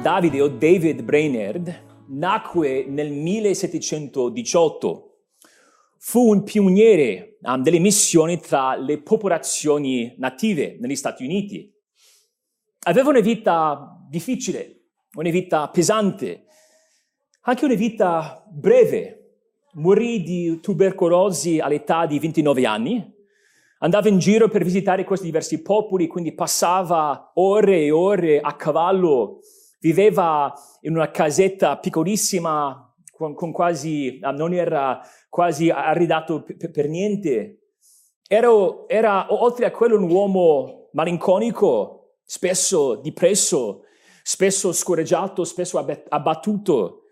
Davide o David Brainerd nacque nel 1718. Fu un pioniere um, delle missioni tra le popolazioni native negli Stati Uniti. Aveva una vita difficile, una vita pesante, anche una vita breve. Morì di tubercolosi all'età di 29 anni. Andava in giro per visitare questi diversi popoli, quindi passava ore e ore a cavallo Viveva in una casetta piccolissima, con, con quasi, ah, non era quasi arridato p- per niente. Era, era, oltre a quello, un uomo malinconico, spesso depresso, spesso scorreggiato, spesso abbattuto.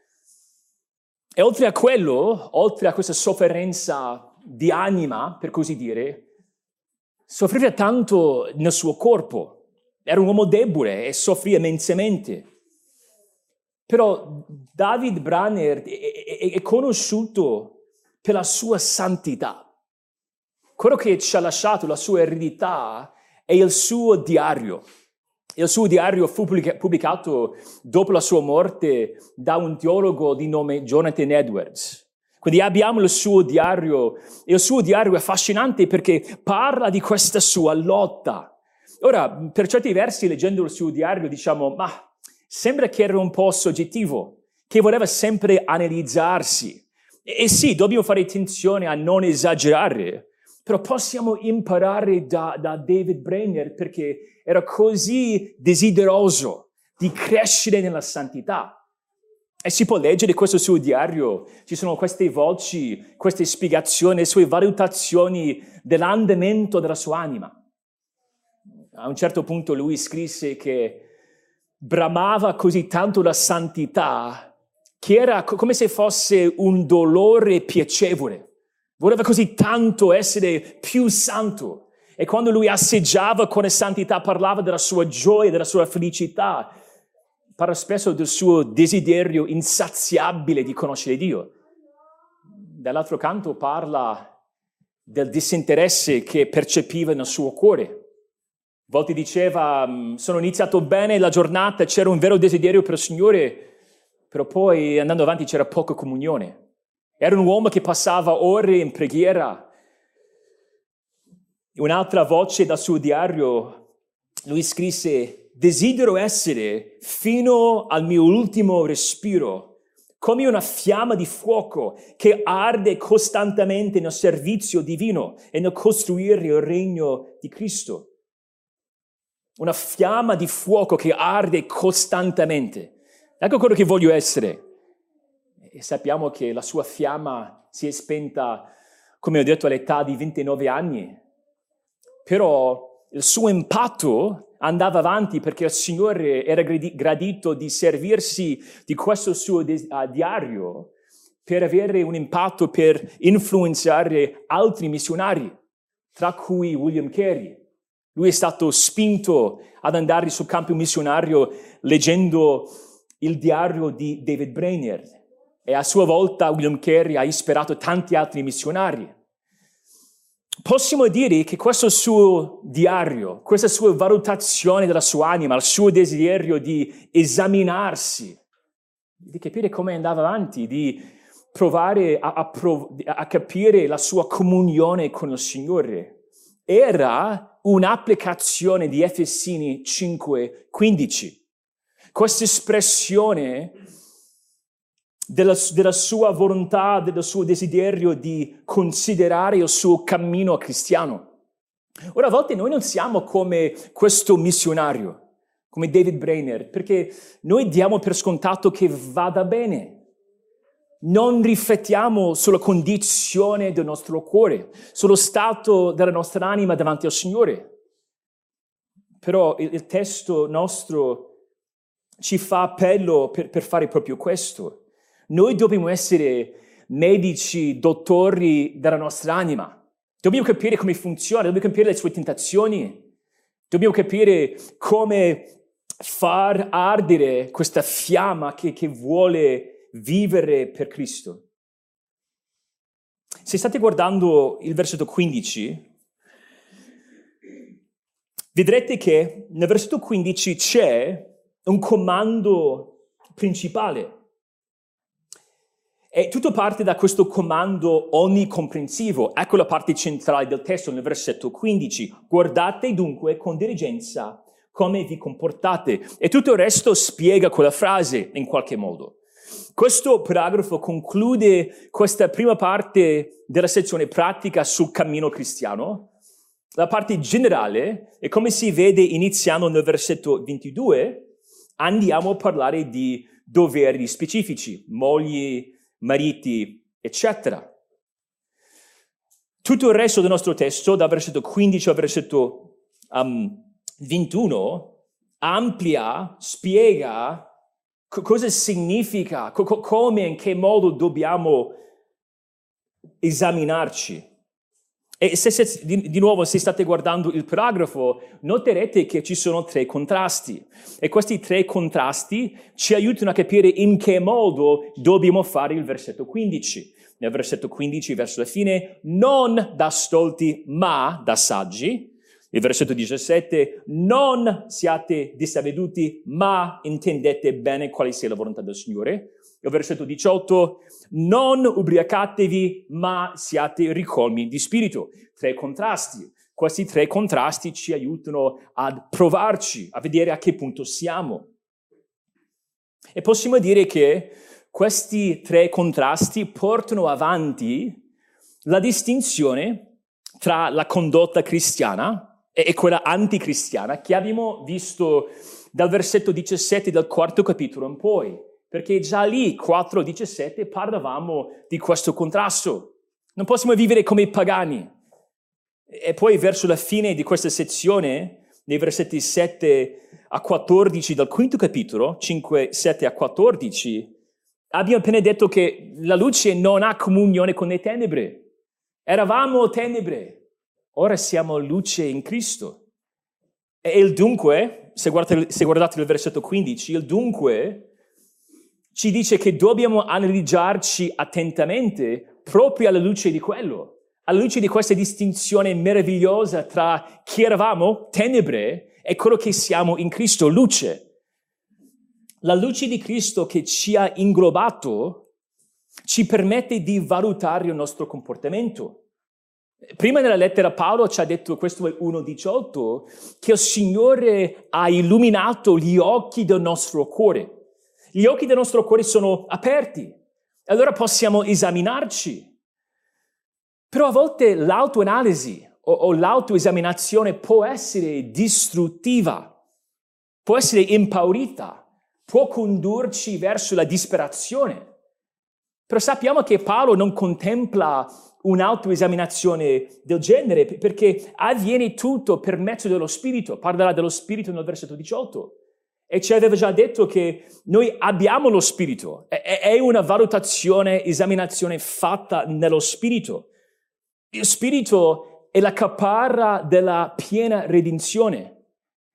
E oltre a quello, oltre a questa sofferenza di anima, per così dire, soffriva tanto nel suo corpo. Era un uomo debole e soffriva immensamente. Però David Branner è, è conosciuto per la sua santità. Quello che ci ha lasciato, la sua eredità, è il suo diario. Il suo diario fu pubblicato dopo la sua morte da un teologo di nome Jonathan Edwards. Quindi abbiamo il suo diario e il suo diario è affascinante perché parla di questa sua lotta. Ora, per certi versi, leggendo il suo diario, diciamo, ma sembra che era un po' soggettivo, che voleva sempre analizzarsi. E, sì, dobbiamo fare attenzione a non esagerare, però possiamo imparare da, da David Brainerd perché era così desideroso di crescere nella santità. E si può leggere questo suo diario, ci sono queste voci, queste spiegazioni, le sue valutazioni dell'andamento della sua anima. A un certo punto lui scrisse che bramava così tanto la santità che era come se fosse un dolore piacevole. Voleva così tanto essere più santo. E quando lui assaggiava con la santità, parlava della sua gioia, della sua felicità. Parla spesso del suo desiderio insaziabile di conoscere Dio. Dall'altro canto parla del disinteresse che percepiva nel suo cuore. A volte diceva, mm, sono iniziato bene la giornata, c'era un vero desiderio per il Signore, però poi andando avanti c'era poca comunione. Era un uomo che passava ore in preghiera. Un'altra voce dal suo diario, lui scrisse, desidero essere fino al mio ultimo respiro come una fiamma di fuoco che arde costantemente nel servizio divino e nel costruire il regno di Cristo una fiamma di fuoco che arde costantemente. Ecco quello che voglio essere. E sappiamo che la sua fiamma si è spenta, come ho detto, all'età di 29 anni. Però il suo impatto andava avanti perché il Signore era gradito di servirsi di questo suo diario per avere un impatto, per influenzare altri missionari, tra cui William Carey. Lui è stato spinto ad andare sul campo missionario leggendo il diario di David Brainerd e a sua volta William Carey ha ispirato tanti altri missionari. Possiamo dire che questo suo diario, questa sua valutazione della sua anima, il suo desiderio di esaminarsi, di capire come andava avanti, di provare a, a, a capire la sua comunione con il Signore, era un'applicazione di Efesini 5:15. Questa espressione della, della, sua volontà, del suo desiderio di considerare il suo cammino cristiano. Ora, a volte noi non siamo come questo missionario, come David Brainerd, perché noi diamo per scontato che vada bene non riflettiamo sulla condizione del nostro cuore, sullo stato della nostra anima davanti al Signore. Però il, il testo nostro ci fa appello per, per fare proprio questo. Noi dobbiamo essere medici, dottori della nostra anima. Dobbiamo capire come funziona, dobbiamo capire le sue tentazioni, dobbiamo capire come far ardere questa fiamma che, che vuole vivere per Cristo. Se state guardando il versetto 15, vedrete che nel versetto 15 c'è un comando principale. E tutto parte da questo comando onnicomprensivo. Ecco la parte centrale del testo nel versetto 15. Guardate dunque con diligenza come vi comportate. E tutto il resto spiega quella frase in qualche modo. Questo paragrafo conclude questa prima parte della sezione pratica sul cammino cristiano. La parte generale, e come si vede iniziando nel versetto 22, andiamo a parlare di doveri specifici, mogli, mariti, eccetera. Tutto il resto del nostro testo, dal versetto 15 al versetto um, 21, amplia, spiega co- cosa significa, co- come, in che modo dobbiamo esaminarci. E se, se, di, di, nuovo, se state guardando il paragrafo, noterete che ci sono tre contrasti. E questi tre contrasti ci aiutano a capire in che modo dobbiamo fare il versetto 15. Nel versetto 15, verso la fine, non da stolti, ma da saggi. Il versetto 17, non siate disavveduti, ma intendete bene quale sia la volontà del Signore. Il versetto 18, non ubriacatevi, ma siate ricolmi di spirito. Tre contrasti. Questi tre contrasti ci aiutano a provarci, a vedere a che punto siamo. E possiamo dire che questi tre contrasti portano avanti la distinzione tra la condotta cristiana e quella anticristiana che abbiamo visto dal versetto 17 del quarto capitolo in poi, perché già lì, 4-17, parlavamo di questo contrasto. Non possiamo vivere come i pagani. E poi verso la fine di questa sezione, nei versetti 7 a 14 del quinto capitolo, 5, 7 a 14, abbiamo appena detto che la luce non ha comunione con le tenebre. Eravamo tenebre, ora siamo luce in Cristo. E il dunque, se guardate, se guardate il versetto 15, il dunque ci dice che dobbiamo analizzarci attentamente proprio alla luce di quello, alla luce di questa distinzione meravigliosa tra chi eravamo, tenebre, e quello che siamo in Cristo, luce. La luce di Cristo che ci ha inglobato ci permette di valutare il nostro comportamento. Prima nella lettera Paolo ci ha detto, questo è 1.18, che il Signore ha illuminato gli occhi del nostro cuore. Gli occhi del nostro cuore sono aperti. Allora possiamo esaminarci. Però a volte l'autoanalisi o, o l'autoesaminazione può essere distruttiva, può essere impaurita, può condurci verso la disperazione. Però sappiamo che Paolo non contempla un'autoesaminazione del genere perché avviene tutto per mezzo dello Spirito. Parlerà dello Spirito nel versetto 18. E ci aveva già detto che noi abbiamo lo Spirito. È una valutazione, esaminazione fatta nello Spirito. Il Spirito è la caparra della piena redenzione.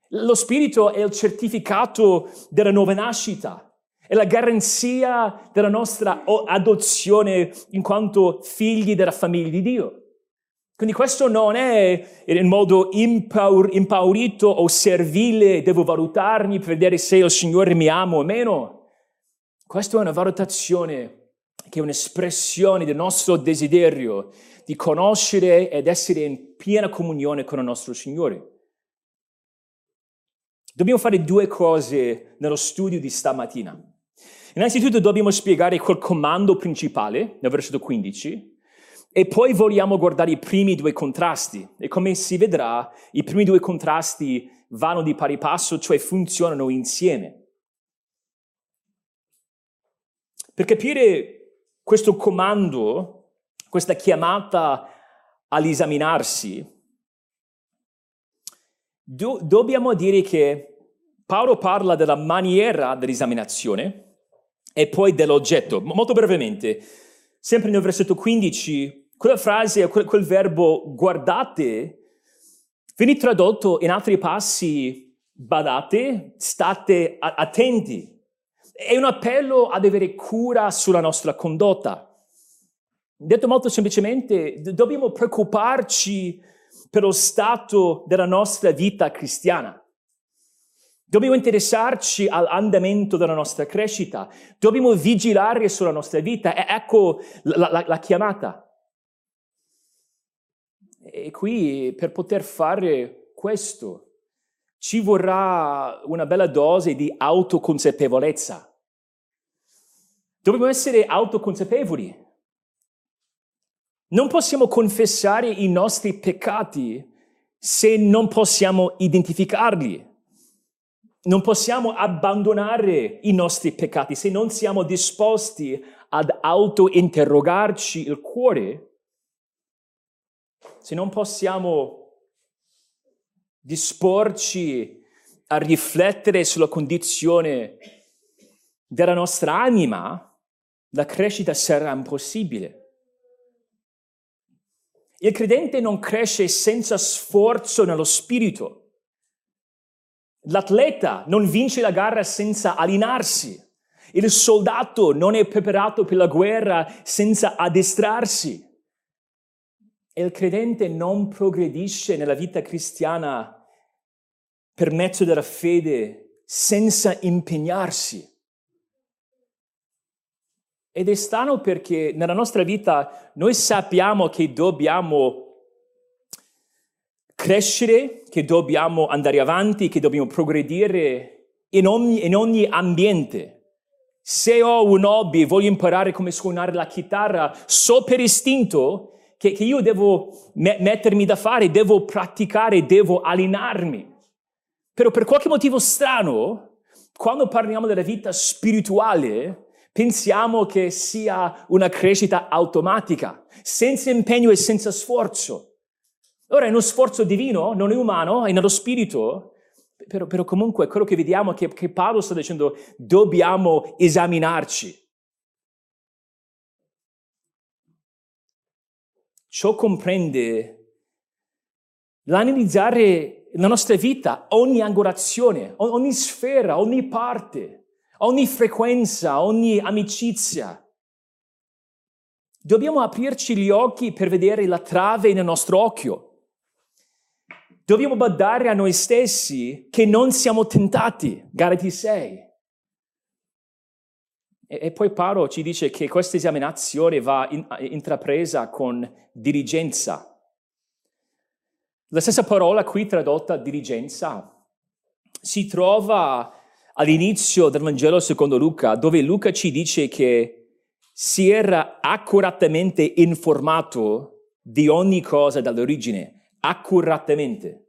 Lo Spirito è il certificato della nuova nascita. È la garanzia della nostra adozione in quanto figli della famiglia di Dio. Quindi questo non è in modo impaur- impaurito o servile, devo valutarmi per vedere se il Signore mi ama o meno. Questa è una valutazione che è un'espressione del nostro desiderio di conoscere ed essere in piena comunione con il nostro Signore. Dobbiamo fare due cose nello studio di stamattina. Innanzitutto dobbiamo spiegare quel comando principale, nel versetto 15, e poi vogliamo guardare i primi due contrasti. E come si vedrà, i primi due contrasti vanno di pari passo, cioè funzionano insieme. Per capire questo comando, questa chiamata all'esaminarsi, do- dobbiamo dire che Paolo parla della maniera dell'esaminazione, e poi dell'oggetto. Molto brevemente, sempre nel versetto 15, quella frase, quel, quel verbo guardate, viene tradotto in altri passi badate, state attenti. È un appello ad avere cura sulla nostra condotta. Detto molto semplicemente, dobbiamo preoccuparci per lo stato della nostra vita cristiana. Dobbiamo interessarci all'andamento della nostra crescita, dobbiamo vigilare sulla nostra vita. E ecco la, la, la chiamata. E qui per poter fare questo ci vorrà una bella dose di autoconsapevolezza. Dobbiamo essere autoconsapevoli. Non possiamo confessare i nostri peccati se non possiamo identificarli. Non possiamo abbandonare i nostri peccati se non siamo disposti ad auto-interrogarci il cuore, se non possiamo disporci a riflettere sulla condizione della nostra anima, la crescita sarà impossibile. Il credente non cresce senza sforzo nello spirito. L'atleta non vince la gara senza allenarsi. Il soldato non è preparato per la guerra senza addestrarsi. E il credente non progredisce nella vita cristiana per mezzo della fede senza impegnarsi. Ed è strano perché nella nostra vita noi sappiamo che dobbiamo crescere, che dobbiamo andare avanti, che dobbiamo progredire in ogni, in ogni ambiente. Se ho un hobby e voglio imparare come suonare la chitarra, so per istinto che, che io devo me- mettermi da fare, devo praticare, devo allenarmi. Però per qualche motivo strano, quando parliamo della vita spirituale, pensiamo che sia una crescita automatica, senza impegno e senza sforzo. Ora è uno sforzo divino, non è umano, è nello spirito, però, però comunque quello che vediamo è che, che Paolo sta dicendo dobbiamo esaminarci. Ciò comprende l'analizzare la nostra vita, ogni angolazione, ogni sfera, ogni parte ogni frequenza, ogni amicizia. Dobbiamo aprirci gli occhi per vedere la trave nel nostro occhio. Dobbiamo badare a noi stessi che non siamo tentati. Galati 6. E, e poi Paolo ci dice che questa esaminazione va in, intrapresa con diligenza. La stessa parola qui tradotta diligenza si trova all'inizio del Vangelo secondo Luca, dove Luca ci dice che si era accuratamente informato di ogni cosa dall'origine, accuratamente.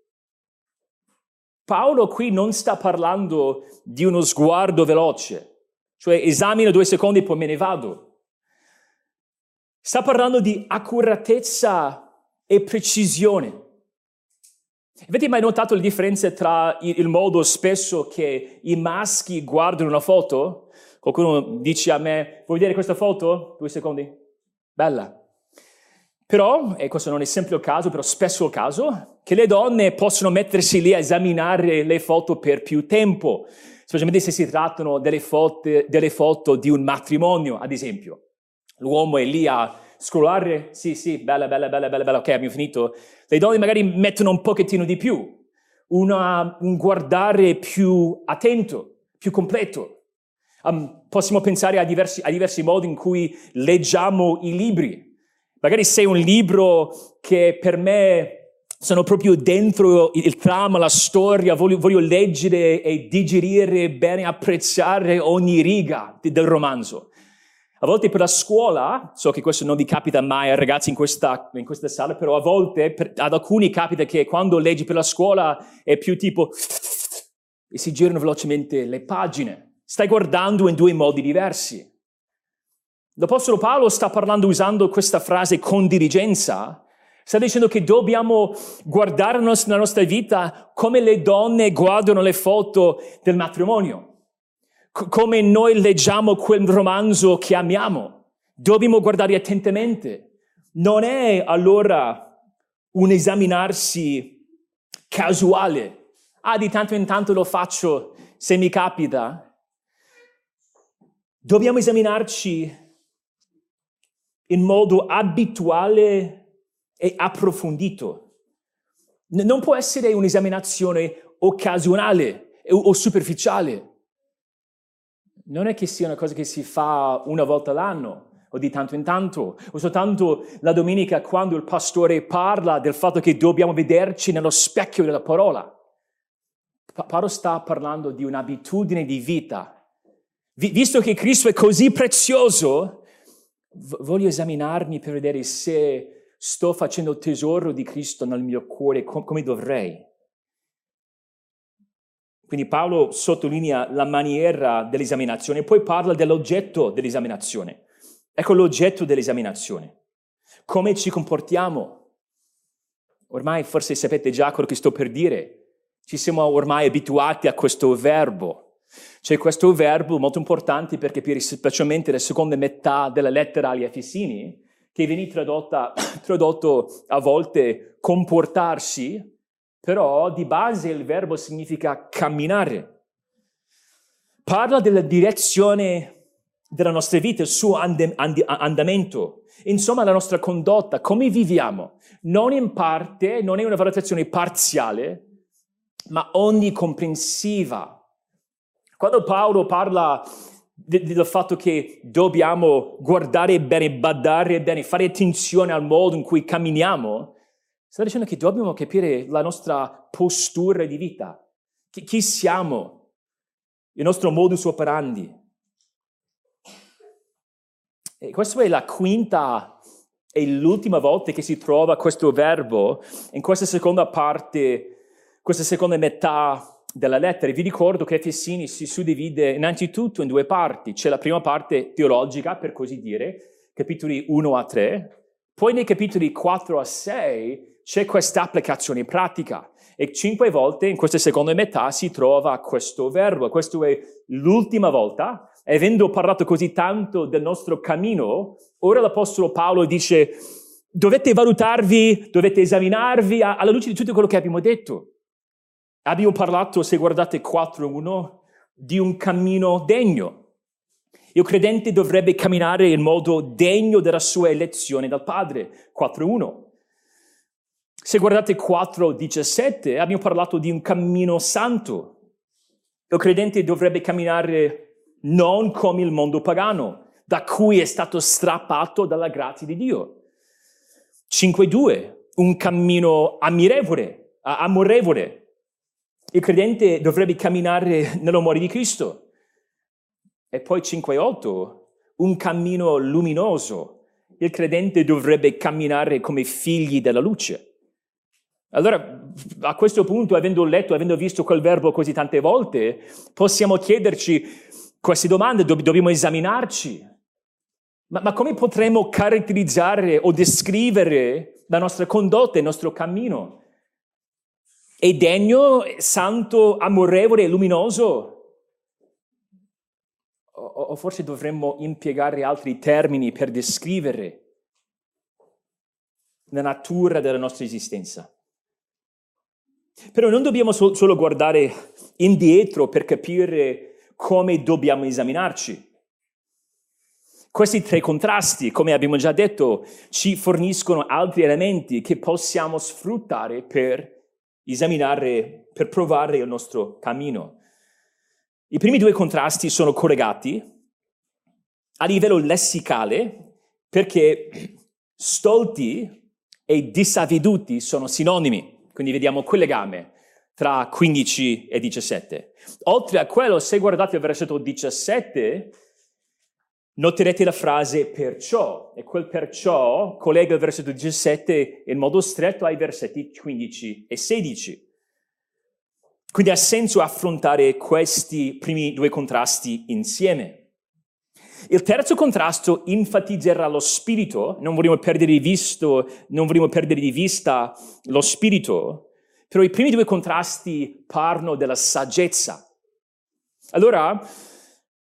Paolo qui non sta parlando di uno sguardo veloce, cioè esamino due secondi e poi me ne vado. Sta parlando di accuratezza e precisione. Avete mai notato le differenze tra il modo spesso che i maschi guardano una foto? Qualcuno dice a me, vuoi vedere questa foto? Due secondi. Bella. Però, e questo non è sempre il caso, però spesso è il caso, che le donne possono mettersi lì a esaminare le foto per più tempo, specialmente se si trattano delle foto, delle foto di un matrimonio, ad esempio. L'uomo è lì a scrollare, sì, sì, bella, bella, bella, bella, bella, ok, abbiamo finito. Le donne magari mettono un pochettino di più, una, un guardare più attento, più completo. Um, possiamo pensare a diversi, a diversi modi in cui leggiamo i libri. Magari se è un libro che per me sono proprio dentro il trama, la storia, voglio, voglio, leggere e digerire bene, apprezzare ogni riga del romanzo. A volte per la scuola, so che questo non vi capita mai ai ragazzi in questa, in questa sala, però a volte per, ad alcuni capita che quando leggi per la scuola è più tipo e si girano velocemente le pagine. Stai guardando in due modi diversi. L'Apostolo Paolo sta parlando usando questa frase con diligenza. Sta dicendo che dobbiamo guardare la nostra vita come le donne guardano le foto del matrimonio come noi leggiamo quel romanzo che amiamo. Dobbiamo guardare attentamente. Non è allora un esaminarsi casuale. Ah, di tanto in tanto lo faccio se mi capita. Dobbiamo esaminarci in modo abituale e approfondito. Non può essere un'esaminazione occasionale o superficiale. Non è che sia una cosa che si fa una volta l'anno o di tanto in tanto, o soltanto la domenica quando il pastore parla del fatto che dobbiamo vederci nello specchio della parola. Paolo sta parlando di un'abitudine di vita. visto che Cristo è così prezioso, voglio esaminarmi per vedere se sto facendo tesoro di Cristo nel mio cuore come dovrei. Quindi Paolo sottolinea la maniera dell'esaminazione e poi parla dell'oggetto dell'esaminazione. Ecco l'oggetto dell'esaminazione. Come ci comportiamo? Ormai forse sapete già quello che sto per dire. Ci siamo ormai abituati a questo verbo. C'è questo verbo molto importante per capire specialmente la seconda metà della lettera agli Efesini, che viene tradotta, tradotto a volte comportarsi, però di base il verbo significa camminare. Parla della direzione della nostra vita, il suo and- and- andamento, insomma la nostra condotta, come viviamo. Non in parte, non è una valutazione parziale, ma onnicomprensiva. Quando Paolo parla del fatto che dobbiamo guardare bene, badare bene, fare attenzione al modo in cui camminiamo, Sta dicendo che dobbiamo capire la nostra postura di vita, chi, siamo, il nostro modus operandi. E questa è la quinta e l'ultima volta che si trova questo verbo in questa seconda parte, questa seconda metà della lettera. Vi ricordo che Efesini si suddivide innanzitutto in due parti. C'è la prima parte teologica, per così dire, capitoli 1 a 3, poi nei capitoli 4 a 6 c'è questa applicazione pratica e cinque volte in questa seconda metà si trova questo verbo. Questa è l'ultima volta. Avendo parlato così tanto del nostro cammino, ora l'Apostolo Paolo dice dovete valutarvi, dovete esaminarvi alla luce di tutto quello che abbiamo detto. Abbiamo parlato, se guardate 4.1, di un cammino degno. Il credente dovrebbe camminare in modo degno della sua elezione dal Padre. 4.1. Se guardate 4.17 abbiamo parlato di un cammino santo. Il credente dovrebbe camminare non come il mondo pagano, da cui è stato strappato dalla grazia di Dio. 5.2, un cammino ammirevole, amorevole. Il credente dovrebbe camminare nell'amore di Cristo. E poi 5.8, un cammino luminoso. Il credente dovrebbe camminare come figli della luce. Allora, a questo punto, avendo letto, avendo visto quel verbo così tante volte, possiamo chiederci queste domande, do- dobbiamo esaminarci. Ma, ma come potremmo caratterizzare o descrivere la nostra condotta, il nostro cammino? È degno, santo, amorevole, luminoso? O, o forse dovremmo impiegare altri termini per descrivere la natura della nostra esistenza? Però non dobbiamo so- solo guardare indietro per capire come dobbiamo esaminarci. Questi tre contrasti, come abbiamo già detto, ci forniscono altri elementi che possiamo sfruttare per esaminare, per provare il nostro cammino. I primi due contrasti sono collegati a livello lessicale perché stolti e disavveduti sono sinonimi. Quindi vediamo quel legame tra 15 e 17. Oltre a quello, se guardate il versetto 17, noterete la frase perciò, e quel perciò collega il versetto 17 in modo stretto ai versetti 15 e 16. Quindi ha senso affrontare questi primi due contrasti insieme. Il terzo contrasto enfatizzerà lo spirito, non vogliamo perdere di, visto, non vogliamo perdere di vista lo spirito, però i primi due contrasti parlano della saggezza. Allora,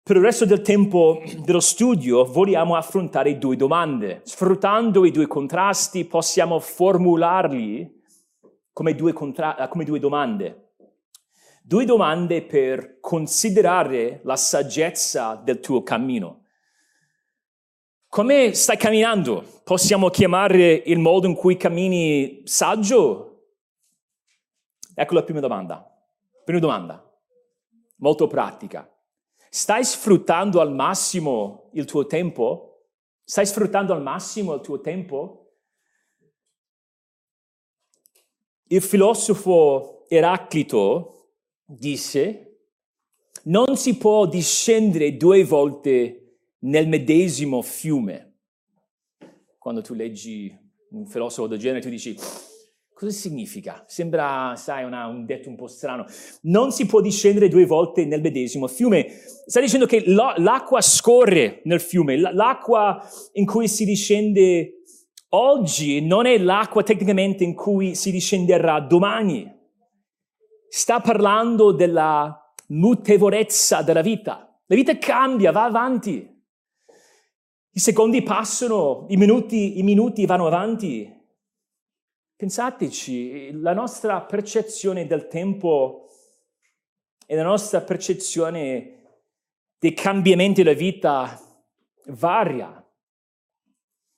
per il resto del tempo dello studio vogliamo affrontare due domande. Sfruttando i due contrasti possiamo formularli come due, contra- come due domande. Due domande per considerare la saggezza del tuo cammino. Come stai camminando? Possiamo chiamare il modo in cui cammini saggio? Ecco la prima domanda. Prima domanda. molto pratica. Stai sfruttando al massimo il tuo tempo? Stai sfruttando al massimo il tuo tempo? Il filosofo Eraclito disse, non si può discendere due volte nel medesimo fiume. Quando tu leggi un filosofo del genere, tu dici, cosa significa? Sembra, sai, una, un detto un po' strano. Non si può discendere due volte nel medesimo fiume. Sta dicendo che l'acqua scorre nel fiume, l'acqua in cui si discende oggi non è l'acqua tecnicamente in cui si discenderà domani. Sta parlando della mutevolezza della vita. La vita cambia, va avanti. I secondi passano, i minuti, i minuti vanno avanti. Pensateci, la nostra percezione del tempo e la nostra percezione dei cambiamenti della vita varia.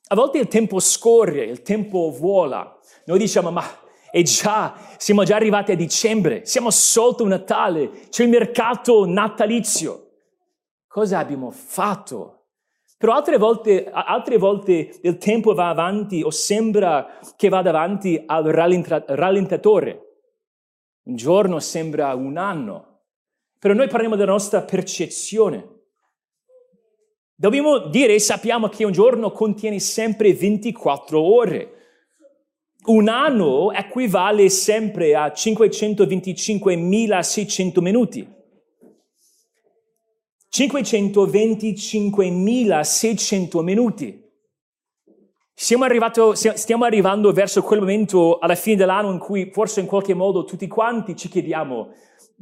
A volte il tempo scorre, il tempo vola. Noi diciamo, ma è già, siamo già arrivati a dicembre, siamo sotto Natale, c'è il mercato natalizio. Cosa abbiamo fatto? Però altre volte, altre volte il tempo va avanti o sembra che vada avanti al rallentatore. Un giorno sembra un anno. Però noi parliamo della nostra percezione. Dobbiamo dire, sappiamo che un giorno contiene sempre 24 ore. Un anno equivale sempre a 525.600 minuti. 525.600 minuti. Siamo arrivato, stiamo arrivando verso quel momento alla fine dell'anno in cui forse in qualche modo tutti quanti ci chiediamo,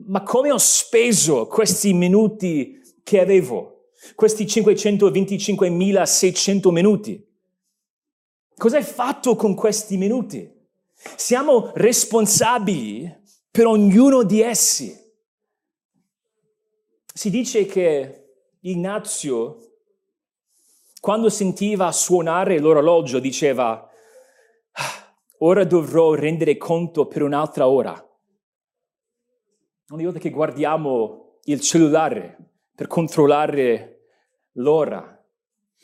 ma come ho speso questi minuti che avevo? Questi 525.600 minuti? Cosa hai fatto con questi minuti? Siamo responsabili per ognuno di essi. Si dice che Ignazio, quando sentiva suonare l'orologio, diceva, ah, ora dovrò rendere conto per un'altra ora. Ogni volta che guardiamo il cellulare per controllare l'ora,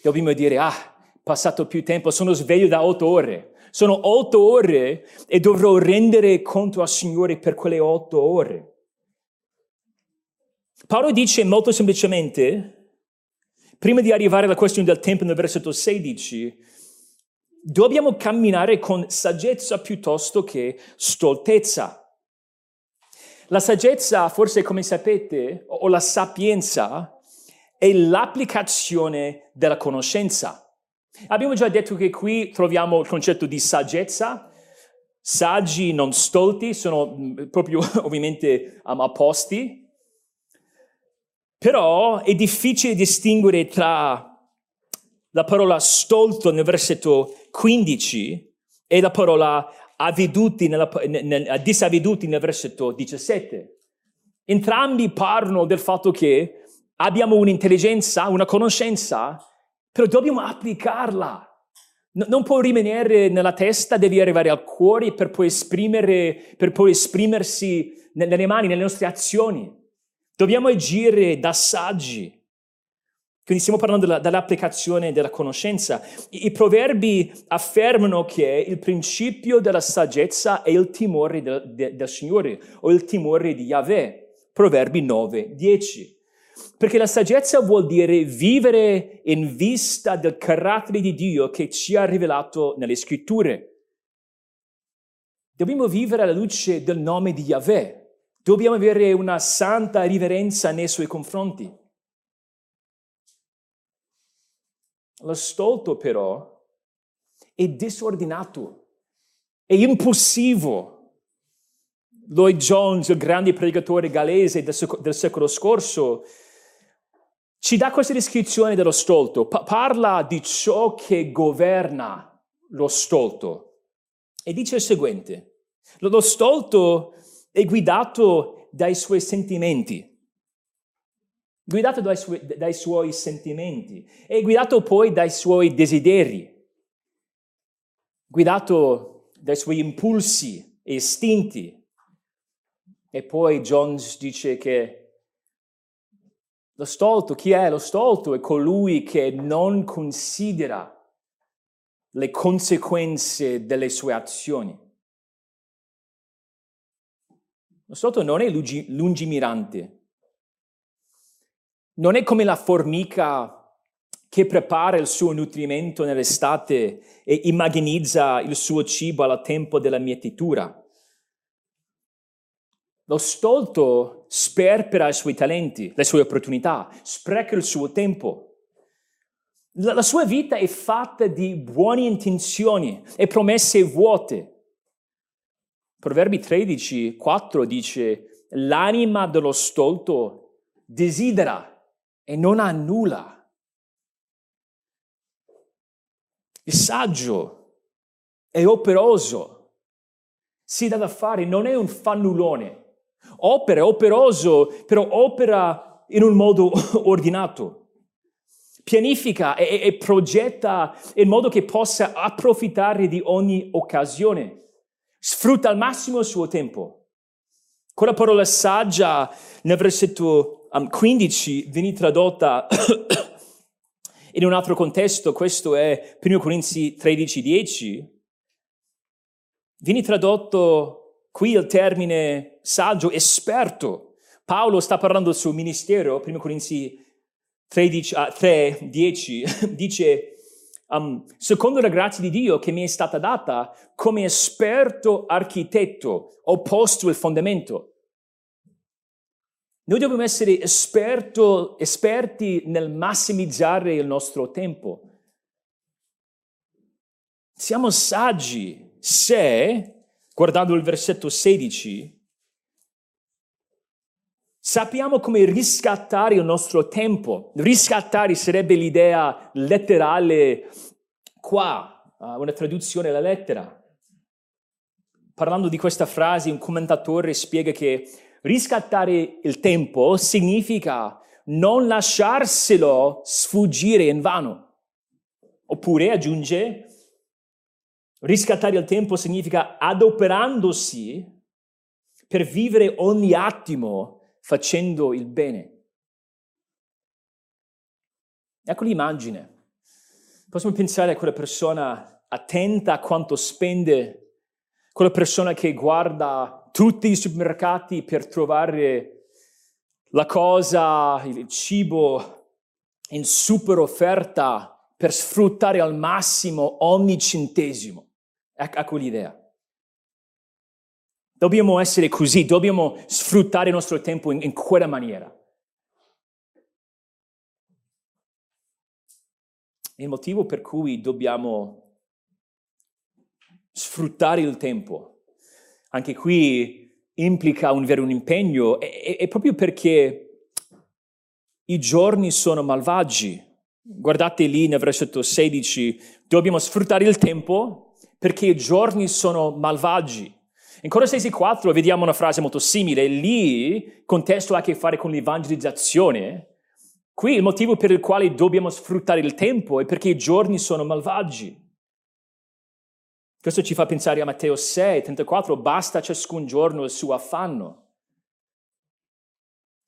dobbiamo dire, ah, passato più tempo, sono sveglio da otto ore. Sono otto ore e dovrò rendere conto al Signore per quelle otto ore. Paolo dice molto semplicemente, prima di arrivare alla questione del tempo nel versetto 16, dobbiamo camminare con saggezza piuttosto che stoltezza. La saggezza, forse come sapete, o la sapienza, è l'applicazione della conoscenza. Abbiamo già detto che qui troviamo il concetto di saggezza. Saggi, non stolti, sono mm, proprio ovviamente um, apposti. Però è difficile distinguere tra la parola stolto nel versetto 15 e la parola avveduti nella, nel, disavveduti nel versetto 17. Entrambi parlano del fatto che abbiamo un'intelligenza, una conoscenza però dobbiamo applicarla. No, non può rimanere nella testa, devi arrivare al cuore per poi, esprimere, per poi esprimersi nelle mani, nelle nostre azioni. Dobbiamo agire da saggi. Quindi stiamo parlando della, dell'applicazione della conoscenza. I, I, proverbi affermano che il principio della saggezza è il timore del, del, del Signore o il timore di Yahweh. Proverbi 9, 10. Perché la saggezza vuol dire vivere in vista del carattere di Dio che ci ha rivelato nelle scritture. Dobbiamo vivere alla luce del nome di Yahweh. Dobbiamo avere una santa riverenza nei suoi confronti. Lo stolto però è disordinato, è impulsivo. Lloyd Jones, il grande predicatore gallese del, del secolo scorso, ci dà questa descrizione dello stolto, pa- parla di ciò che governa lo stolto e dice il seguente, lo stolto è guidato dai suoi sentimenti, guidato dai, su- dai suoi sentimenti, è guidato poi dai suoi desideri, guidato dai suoi impulsi e istinti. E poi Jones dice che Lo stolto, chi è lo stolto? È colui che non considera le conseguenze delle sue azioni. Lo stolto non è lungimirante, non è come la formica che prepara il suo nutrimento nell'estate e immaginizza il suo cibo al tempo della mietitura. Lo stolto sperpera i suoi talenti, le sue opportunità, spreca il suo tempo. La, la sua vita è fatta di buone intenzioni e promesse vuote. Proverbi 13, 4 dice, l'anima dello stolto desidera e non ha nulla. Il saggio è operoso, si dà da fare, non è un fannulone. Opera, è operoso, però opera in un modo ordinato. Pianifica e, e progetta in modo che possa approfittare di ogni occasione. Sfrutta al massimo il suo tempo. Con la parola saggia nel versetto 15 viene tradotta in un altro contesto, questo è 1 Corinzi 13:10, viene tradotto qui il termine saggio, esperto. Paolo sta parlando del suo ministero, 1 Corinzi 13, uh, 3, 10, dice, um, secondo la grazia di Dio che mi è stata data, come esperto architetto ho posto il fondamento. Noi dobbiamo essere esperto, esperti nel massimizzare il nostro tempo. Siamo saggi se, guardando il versetto 16, sappiamo come riscattare il nostro tempo. Riscattare sarebbe l'idea letterale qua, una traduzione alla lettera. Parlando di questa frase, un commentatore spiega che Riscattare il tempo significa non lasciarselo sfuggire in vano. Oppure, aggiunge, riscattare il tempo significa adoperandosi per vivere ogni attimo facendo il bene. Ecco l'immagine. Possiamo pensare a quella persona attenta a quanto spende, quella persona che guarda tutti i supermercati per trovare la cosa, il cibo in super offerta per sfruttare al massimo ogni centesimo. Ecco l'idea. Dobbiamo essere così, dobbiamo sfruttare il nostro tempo in, in quella maniera. Il motivo per cui dobbiamo sfruttare il tempo anche qui implica un vero impegno, è, è proprio perché i giorni sono malvagi. Guardate lì nel versetto 16, dobbiamo sfruttare il tempo perché i giorni sono malvagi. In Colossesi 4 vediamo una frase molto simile, lì il contesto ha a che fare con l'evangelizzazione. Qui il motivo per il quale dobbiamo sfruttare il tempo è perché i giorni sono malvagi. Questo ci fa pensare a Matteo 6, 34, basta ciascun giorno il suo affanno.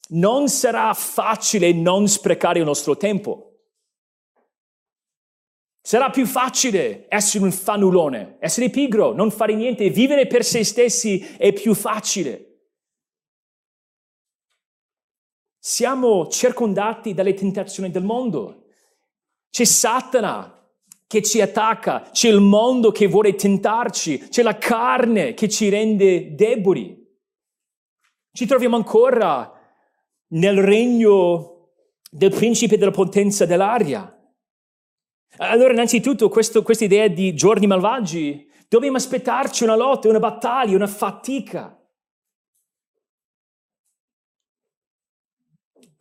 Non sarà facile non sprecare il nostro tempo. Sarà più facile essere un fanulone, essere pigro, non fare niente, vivere per se stessi è più facile. Siamo circondati dalle tentazioni del mondo. C'è Satana che ci attacca, c'è il mondo che vuole tentarci, c'è la carne che ci rende deboli. Ci troviamo ancora nel regno del principe della potenza dell'aria. Allora, innanzitutto, questa idea di giorni malvagi, dobbiamo aspettarci una lotta, una battaglia, una fatica.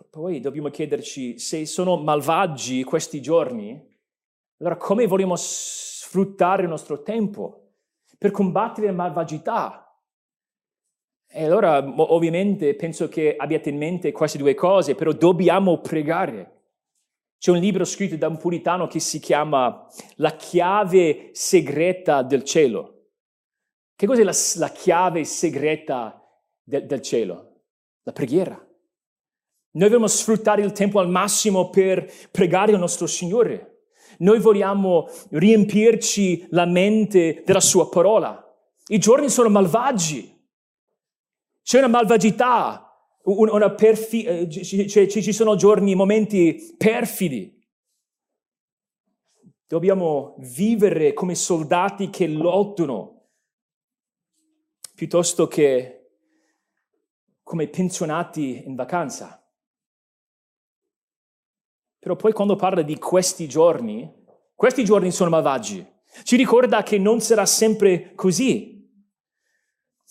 Poi dobbiamo chiederci se sono malvagi questi giorni, allora come vogliamo sfruttare il nostro tempo per combattere la malvagità? E allora ovviamente penso che abbiate in mente queste due cose, però dobbiamo pregare. C'è un libro scritto da un puritano che si chiama La chiave segreta del cielo. Che cos'è la, la chiave segreta de, del cielo? La preghiera. Noi vogliamo sfruttare il tempo al massimo per pregare il nostro Signore. Noi vogliamo riempirci la mente della sua parola. I giorni sono malvagi. C'è una malvagità, una perfi- eh, ci sono giorni, momenti perfidi. Dobbiamo vivere come soldati che lottano, piuttosto che come pensionati in vacanza. Però poi quando parla di questi giorni, questi giorni sono malvagi. Ci ricorda che non sarà sempre così.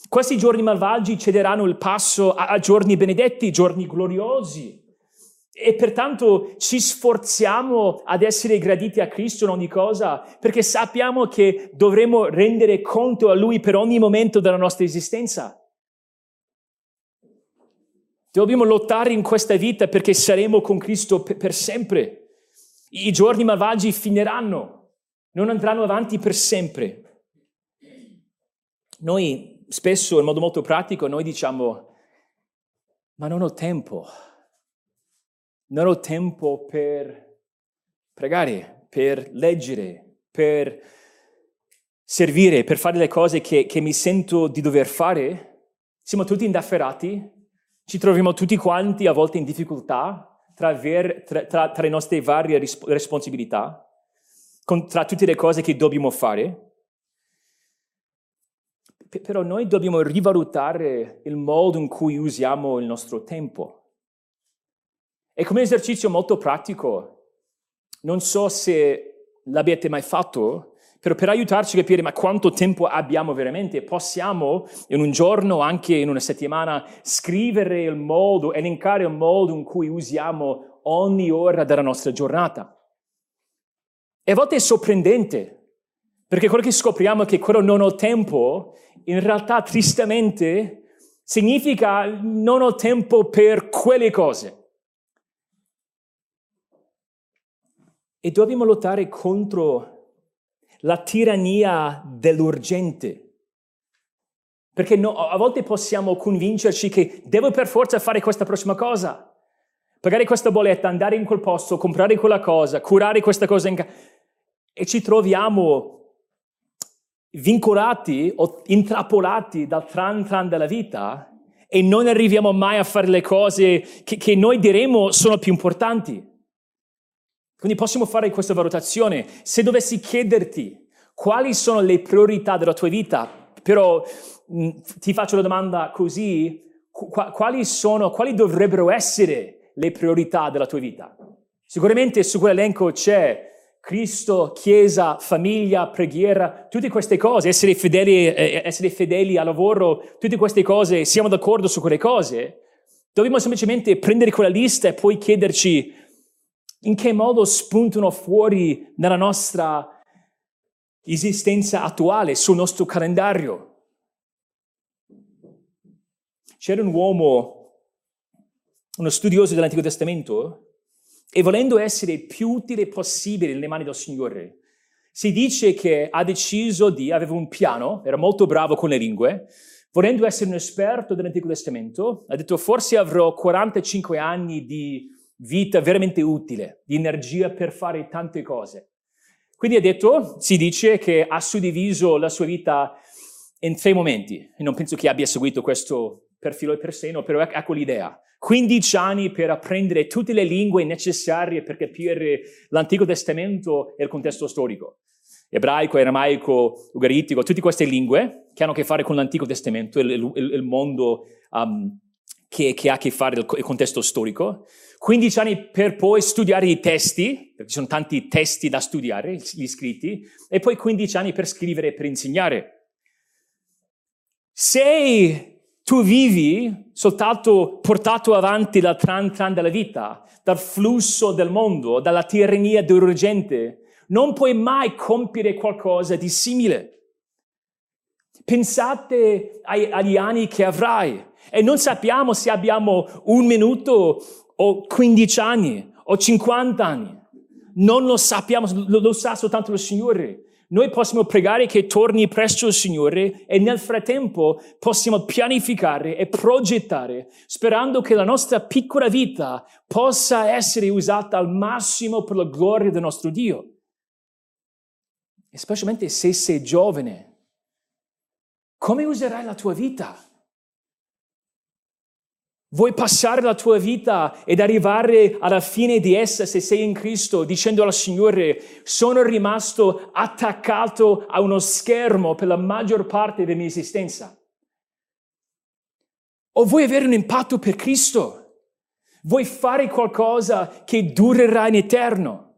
Questi giorni malvagi cederanno il passo a, a giorni benedetti, giorni gloriosi. E pertanto ci sforziamo ad essere graditi a Cristo in ogni cosa, perché sappiamo che dovremo rendere conto a Lui per ogni momento della nostra esistenza. Dobbiamo lottare in questa vita perché saremo con Cristo per, per sempre. I giorni malvagi finiranno, non andranno avanti per sempre. Noi spesso in modo molto pratico noi diciamo, ma non ho tempo, non ho tempo per pregare, per leggere, per servire, per fare le cose che, che mi sento di dover fare. Siamo tutti indafferati, ci troviamo tutti quanti a volte in difficoltà tra, ver, tra, tra, tra le nostre varie responsabilità, con, tra tutte le cose che dobbiamo fare però noi dobbiamo rivalutare il modo in cui usiamo il nostro tempo. E come esercizio molto pratico, non so se l'abbiate mai fatto, però per aiutarci a capire ma quanto tempo abbiamo veramente, possiamo in un giorno, anche in una settimana, scrivere il modo, elencare il modo in cui usiamo ogni ora della nostra giornata. E a volte è sorprendente, perché quello che scopriamo è che quello non ho tempo in realtà tristemente significa non ho tempo per quelle cose. E dobbiamo lottare contro la tirannia dell'urgente. Perché no, a volte possiamo convincerci che devo per forza fare questa prossima cosa. Pagare questa bolletta, andare in quel posto, comprare quella cosa, curare questa cosa in casa. E ci troviamo vincolati o intrappolati dal tran tran della vita e non arriviamo mai a fare le cose che, che noi diremo sono più importanti. Quindi possiamo fare questa valutazione. Se dovessi chiederti quali sono le priorità della tua vita, però mh, ti faccio la domanda così, qu- quali sono, quali dovrebbero essere le priorità della tua vita? Sicuramente su quell'elenco c'è Cristo, Chiesa, famiglia, preghiera, tutte queste cose, essere fedeli, eh, essere fedeli al lavoro, tutte queste cose, siamo d'accordo su quelle cose. Dobbiamo semplicemente prendere quella lista e poi chiederci in che modo spuntano fuori nella nostra esistenza attuale, sul nostro calendario. C'era un uomo, uno studioso dell'Antico Testamento, e volendo essere più utile possibile nelle mani del Signore, si dice che ha deciso di, aveva un piano, era molto bravo con le lingue, volendo essere un esperto dell'Antico Testamento, ha detto forse avrò 45 anni di vita veramente utile, di energia per fare tante cose. Quindi ha detto, si dice che ha suddiviso la sua vita in tre momenti, e non penso che abbia seguito questo per filo e per seno, però ecco l'idea. 15 anni per apprendere tutte le lingue necessarie per capire l'Antico Testamento e il contesto storico. Ebraico, aramaico, ugaritico, tutte queste lingue che hanno a che fare con l'Antico Testamento, il, il, il mondo um, che, che, ha a che fare con il contesto storico. 15 anni per poi studiare i testi, perché ci sono tanti testi da studiare, gli scritti, e poi 15 anni per scrivere e per insegnare. Sei tu vivi soltanto portato avanti dal tran tran della vita, dal flusso del mondo, dalla tirannia dell'urgente. Non puoi mai compiere qualcosa di simile. Pensate ai, agli anni che avrai e non sappiamo se abbiamo un minuto o 15 anni o 50 anni. Non lo sappiamo, lo, lo sa soltanto il Signore. Noi possiamo pregare che torni presto il Signore e nel frattempo possiamo pianificare e progettare sperando che la nostra piccola vita possa essere usata al massimo per la gloria del nostro Dio. E specialmente se sei giovane. Come userai la tua vita? Vuoi passare la tua vita ed arrivare alla fine di essa se sei in Cristo dicendo al Signore sono rimasto attaccato a uno schermo per la maggior parte della mia esistenza? O vuoi avere un impatto per Cristo? Vuoi fare qualcosa che durerà in eterno?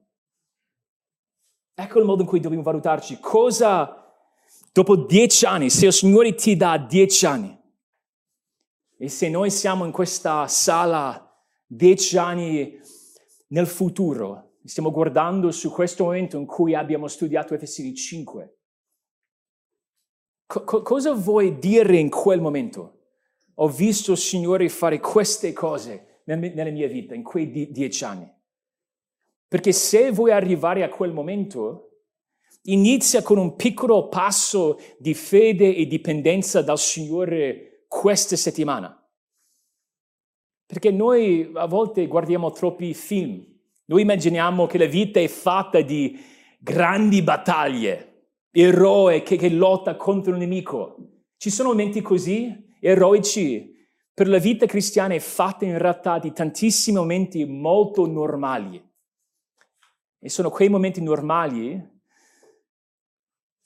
Ecco il modo in cui dobbiamo valutarci. Cosa, dopo dieci anni, se il Signore ti dà dieci anni, e se noi siamo in questa sala dieci anni nel futuro, stiamo guardando su questo momento in cui abbiamo studiato Efesini 5, co- cosa vuoi dire in quel momento? Ho visto il Signore fare queste cose nella mia vita, in quei die- dieci anni. Perché se vuoi arrivare a quel momento, inizia con un piccolo passo di fede e dipendenza dal Signore questa settimana. Perché noi a volte guardiamo troppi film, noi immaginiamo che la vita è fatta di grandi battaglie, eroi che, che lotta contro il nemico. Ci sono momenti così, eroici, per la vita cristiana è fatta in realtà di tantissimi momenti molto normali. E sono quei momenti normali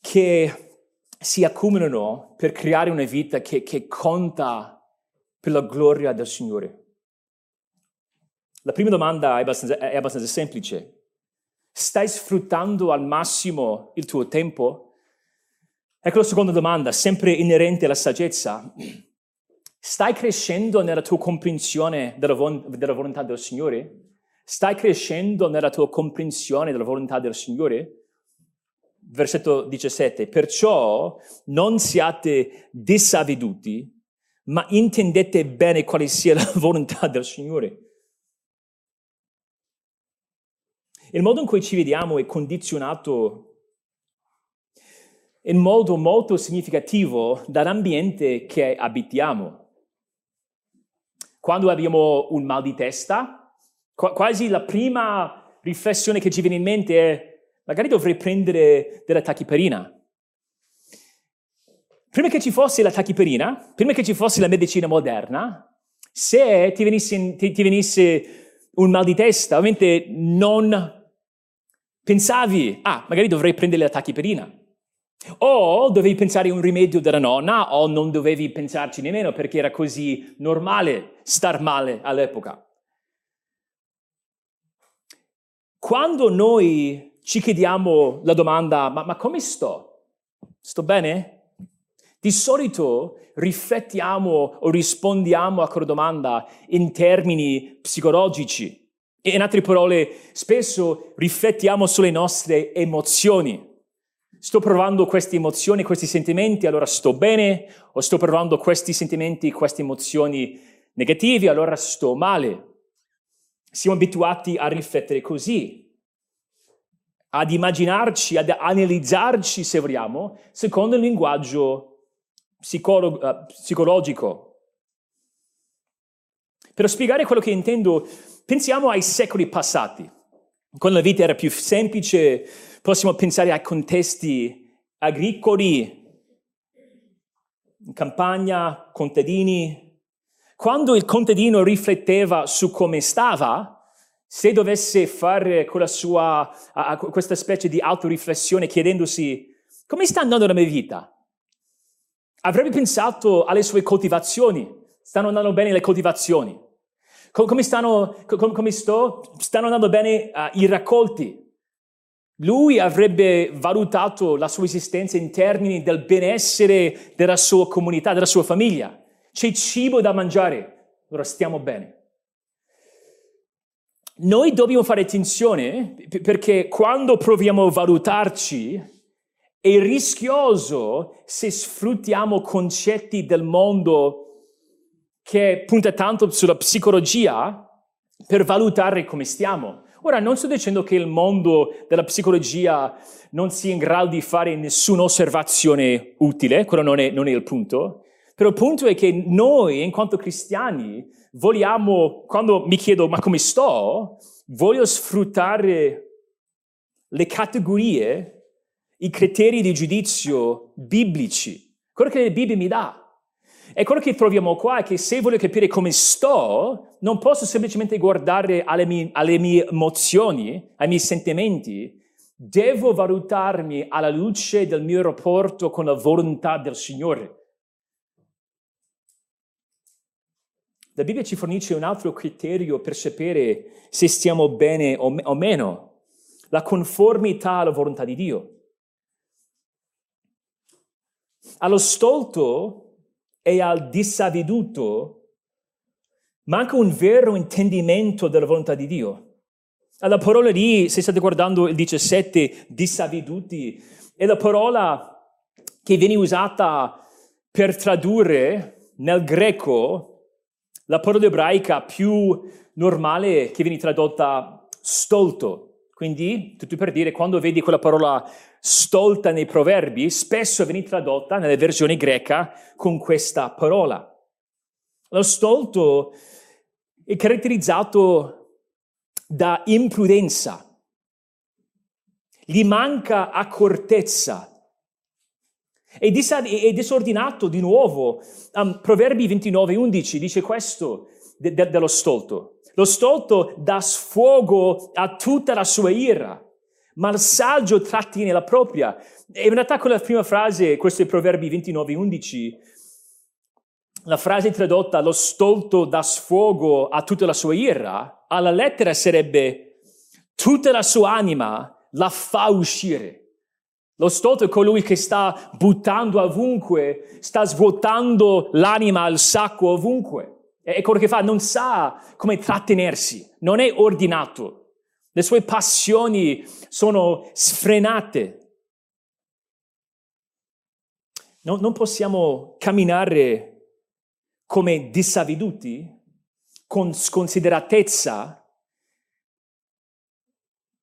che si accumulano per creare una vita che, che conta per la gloria del Signore. La prima domanda è abbastanza, è abbastanza semplice. Stai sfruttando al massimo il tuo tempo? Ecco la seconda domanda, sempre inerente alla saggezza. Stai crescendo nella tua comprensione della, della volontà del Signore? Stai crescendo nella tua comprensione della volontà del Signore? Versetto 17, perciò non siate disavveduti, ma intendete bene quale sia la volontà del Signore. Il modo in cui ci vediamo è condizionato in modo molto significativo dall'ambiente che abitiamo. Quando abbiamo un mal di testa, quasi la prima riflessione che ci viene in mente è magari dovrei prendere della tachiperina. Prima che ci fosse la tachiperina, prima che ci fosse la medicina moderna, se ti venisse, ti, ti venisse un mal di testa, ovviamente non pensavi, ah, magari dovrei prendere la tachiperina. O dovevi pensare a un rimedio della nonna, o non dovevi pensarci nemmeno perché era così normale star male all'epoca. Quando noi ci chiediamo la domanda, ma, ma come sto? Sto bene? Di solito riflettiamo o rispondiamo a quella domanda in termini psicologici. In altre parole, spesso riflettiamo sulle nostre emozioni. Sto provando queste emozioni, questi sentimenti, allora sto bene, o sto provando questi sentimenti, queste emozioni negativi, allora sto male. Siamo abituati a riflettere così ad immaginarci, ad analizzarci, se vogliamo, secondo il linguaggio psicolo- uh, psicologico. Per spiegare quello che intendo, pensiamo ai secoli passati. Quando la vita era più semplice, possiamo pensare ai contesti agricoli, in campagna, contadini. Quando il contadino rifletteva su come stava, se dovesse fare sua, questa specie di autoriflessione chiedendosi come sta andando la mia vita, avrebbe pensato alle sue coltivazioni. Stanno andando bene le coltivazioni. Come stanno, come sto? stanno andando bene uh, i raccolti. Lui avrebbe valutato la sua esistenza in termini del benessere della sua comunità, della sua famiglia. C'è cibo da mangiare, allora stiamo bene. Noi dobbiamo fare attenzione perché quando proviamo a valutarci è rischioso se sfruttiamo concetti del mondo che punta tanto sulla psicologia per valutare come stiamo. Ora, non sto dicendo che il mondo della psicologia non sia in grado di fare nessuna osservazione utile, quello non è, non è il punto, però il punto è che noi, in quanto cristiani, vogliamo, quando mi chiedo ma come sto, voglio sfruttare le categorie, i criteri di giudizio biblici, quello che la Bibbia mi dà. E quello che troviamo qua è che se voglio capire come sto, non posso semplicemente guardare alle mie, alle mie emozioni, ai miei sentimenti, devo valutarmi alla luce del mio rapporto con la volontà del Signore. La Bibbia ci fornisce un altro criterio per sapere se stiamo bene o, me- o meno, la conformità alla volontà di Dio. Allo stolto e al disavveduto manca un vero intendimento della volontà di Dio. La parola lì, se state guardando il 17, disavveduti, è la parola che viene usata per tradurre nel greco la parola ebraica più normale che viene tradotta stolto. Quindi, tutto per dire, quando vedi quella parola stolta nei proverbi, spesso viene tradotta nelle versioni greca con questa parola. Lo stolto è caratterizzato da imprudenza, gli manca accortezza, è, disordinato di nuovo. Um, Proverbi 29, 11 dice questo de- de- dello stolto. Lo stolto dà sfogo a tutta la sua ira, ma il saggio trattiene la propria. E in realtà con la prima frase, questo è Proverbi 29, 11, la frase tradotta lo stolto dà sfogo a tutta la sua ira, alla lettera sarebbe tutta la sua anima la fa uscire. Lo stolto è colui che sta buttando ovunque, sta svuotando l'anima al sacco ovunque. È quello che fa, non sa come trattenersi, non è ordinato. Le sue passioni sono sfrenate. No, non possiamo camminare come disavveduti, con sconsideratezza.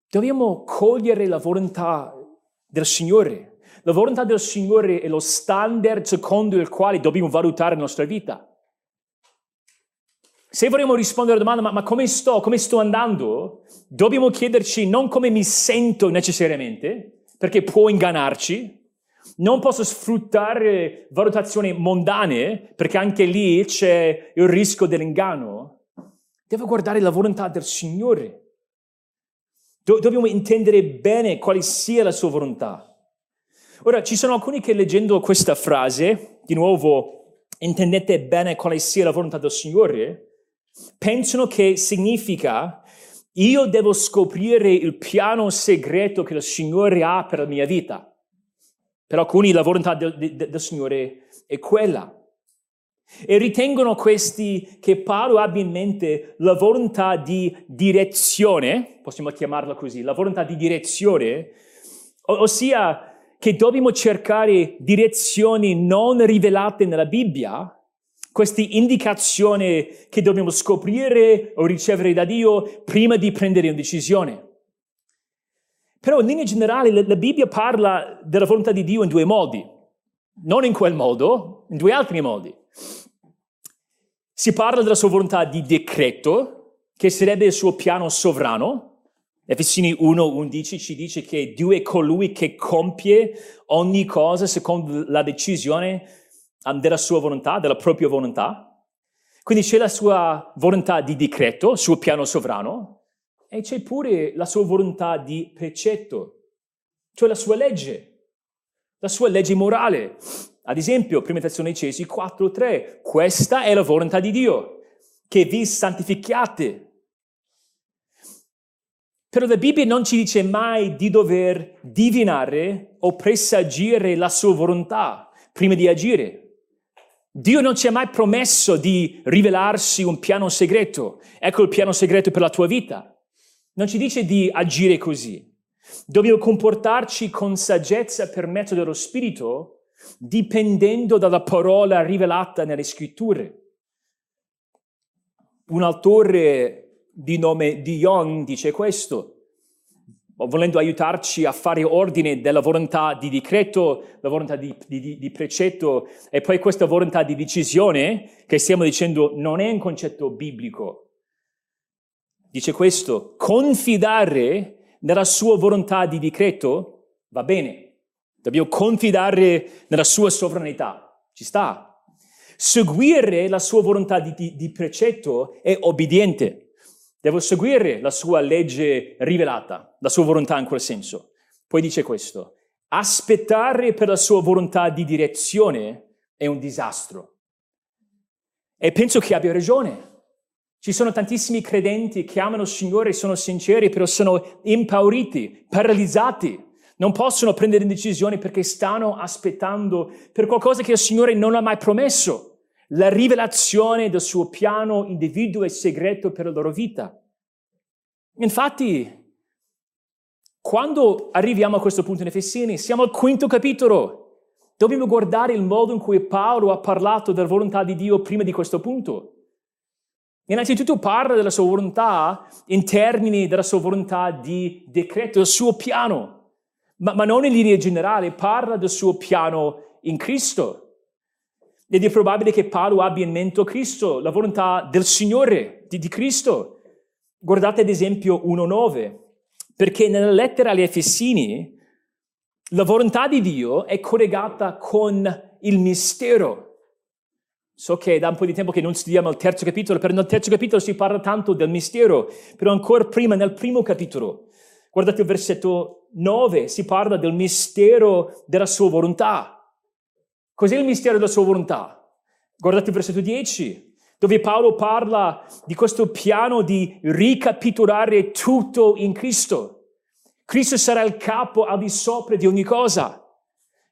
Dobbiamo cogliere la volontà del Signore. La volontà del Signore è lo standard secondo il quale dobbiamo valutare la nostra vita. Se vorremmo rispondere alla domanda, ma, ma, come sto, come sto andando, dobbiamo chiederci non come mi sento necessariamente, perché può ingannarci, non posso sfruttare valutazioni mondane, perché anche lì c'è il rischio dell'inganno. Devo guardare la volontà del Signore. Do- dobbiamo intendere bene quale sia la sua volontà. Ora, ci sono alcuni che leggendo questa frase, di nuovo, intendete bene quale sia la volontà del Signore, pensano che significa io devo scoprire il piano segreto che il Signore ha per la mia vita. Per alcuni la volontà del, del, del Signore è quella. E ritengono questi che Paolo abbia in mente la volontà di direzione, possiamo chiamarla così, la volontà di direzione, ossia che dobbiamo cercare direzioni non rivelate nella Bibbia, queste indicazioni che dobbiamo scoprire o ricevere da Dio prima di prendere una decisione. Però in linea generale la, Bibbia parla della volontà di Dio in due modi, non in quel modo, in due altri modi. Si parla della sua volontà di decreto, che sarebbe il suo piano sovrano. Efesini 1.11 ci dice che Dio è colui che compie ogni cosa secondo la decisione della sua volontà, della propria volontà. Quindi c'è la sua volontà di decreto, il suo piano sovrano, e c'è pure la sua volontà di precetto, cioè la sua legge, la sua legge morale. Ad esempio, 1 Tessalonicesi 4.3, questa è la volontà di Dio, che vi santificate. Però la Bibbia non ci dice mai di dover divinare o presagire la sua volontà prima di agire. Dio non ci ha mai promesso di rivelarsi un piano segreto. Ecco il piano segreto per la tua vita. Non ci dice di agire così. Dobbiamo comportarci con saggezza per mezzo dello Spirito, dipendendo dalla parola rivelata nelle scritture. Un autore di nome Dion dice questo volendo aiutarci a fare ordine della volontà di decreto, la volontà di, di, di, precetto e poi questa volontà di decisione che stiamo dicendo non è un concetto biblico. Dice questo, confidare nella sua volontà di decreto va bene, dobbiamo confidare nella sua sovranità, ci sta. Seguire la sua volontà di, di precetto è obbediente. Devo seguire la sua legge rivelata, la sua volontà in quel senso. Poi dice questo, aspettare per la sua volontà di direzione è un disastro. E penso che abbia ragione. Ci sono tantissimi credenti che amano il Signore, sono sinceri, però sono impauriti, paralizzati. Non possono prendere decisioni perché stanno aspettando per qualcosa che il Signore non ha mai promesso la rivelazione del suo piano individuo e segreto per la loro vita. Infatti, quando arriviamo a questo punto in Efesini, siamo al quinto capitolo. Dobbiamo guardare il modo in cui Paolo ha parlato della volontà di Dio prima di questo punto. Innanzitutto parla della sua volontà in termini della sua volontà di decreto, del suo piano, ma, ma non in linea generale, parla del suo piano in Cristo. Ed è probabile che Paolo abbia in mente Cristo, la volontà del Signore, di, di Cristo. Guardate ad esempio 1.9, perché nella lettera agli Efesini la volontà di Dio è collegata con il mistero. So che da un po' di tempo che non studiamo il terzo capitolo, però nel terzo capitolo si parla tanto del mistero, però ancora prima, nel primo capitolo, guardate il versetto 9, si parla del mistero della sua volontà. Cos'è il mistero della sua volontà? Guardate il versetto 10, dove Paolo parla di questo piano di ricapitolare tutto in Cristo. Cristo sarà il capo al di sopra di ogni cosa.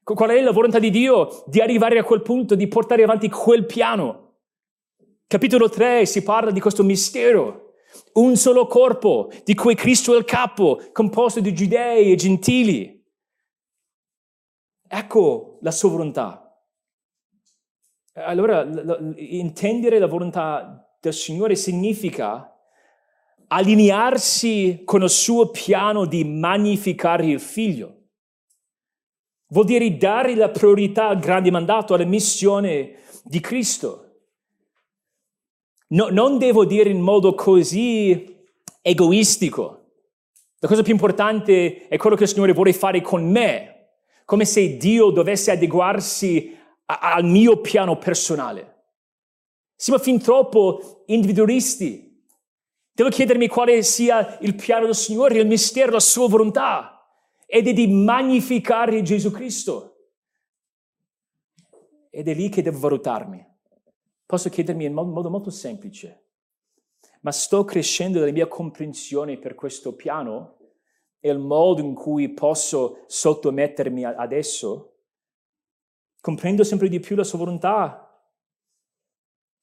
Qual è la volontà di Dio? Di arrivare a quel punto, di portare avanti quel piano. Capitolo 3 si parla di questo mistero. Un solo corpo, di cui Cristo è il capo, composto di giudei e gentili. Ecco la volontà. Allora, l- intendere la volontà del Signore significa allinearsi con il suo piano di magnificare il figlio. Vuol dire dare la priorità al grande mandato, alla missione di Cristo. No, non devo dire in modo così egoistico. La cosa più importante è quello che il Signore vuole fare con me, come se Dio dovesse adeguarsi al mio piano personale. Siamo fin troppo individualisti. Devo chiedermi quale sia il piano del Signore, il mistero, la sua volontà, ed è di magnificare Gesù Cristo. Ed è lì che devo valutarmi. Posso chiedermi in modo molto semplice, ma sto crescendo nella mia comprensione per questo piano e il modo in cui posso sottomettermi adesso? comprendo sempre di più la sua volontà.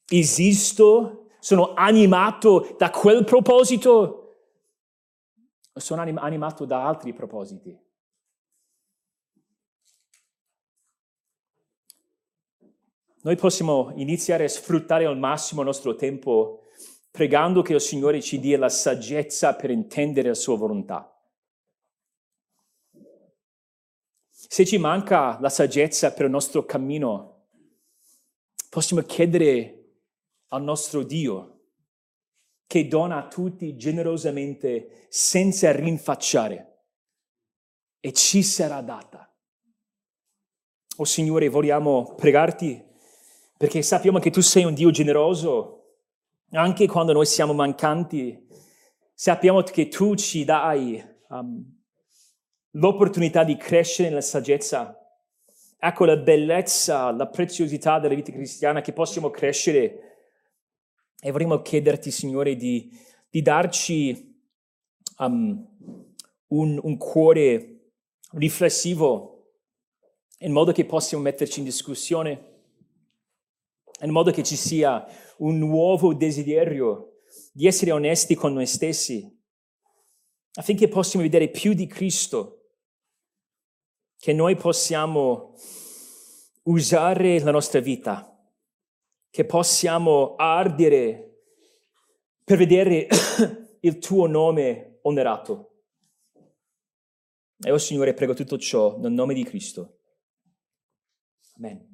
Esisto, sono animato da quel proposito, o sono anim- animato da altri propositi. Noi possiamo iniziare a sfruttare al massimo il nostro tempo pregando che il Signore ci dia la saggezza per intendere la sua volontà. Se ci manca la saggezza per il nostro cammino, possiamo chiedere al nostro Dio che dona a tutti generosamente senza rinfacciare e ci sarà data. Oh Signore, vogliamo pregarti perché sappiamo che tu sei un Dio generoso, anche quando noi siamo mancanti, sappiamo che tu ci dai um, l'opportunità di crescere nella saggezza. Ecco la bellezza, la preziosità della vita cristiana che possiamo crescere. E vorremmo chiederti, Signore, di, di darci um, un, un cuore riflessivo in modo che possiamo metterci in discussione, in modo che ci sia un nuovo desiderio di essere onesti con noi stessi, affinché possiamo vedere più di Cristo che noi possiamo usare la nostra vita, che possiamo ardere per vedere il tuo nome onerato. E oh Signore, prego tutto ciò nel nome di Cristo. Amen.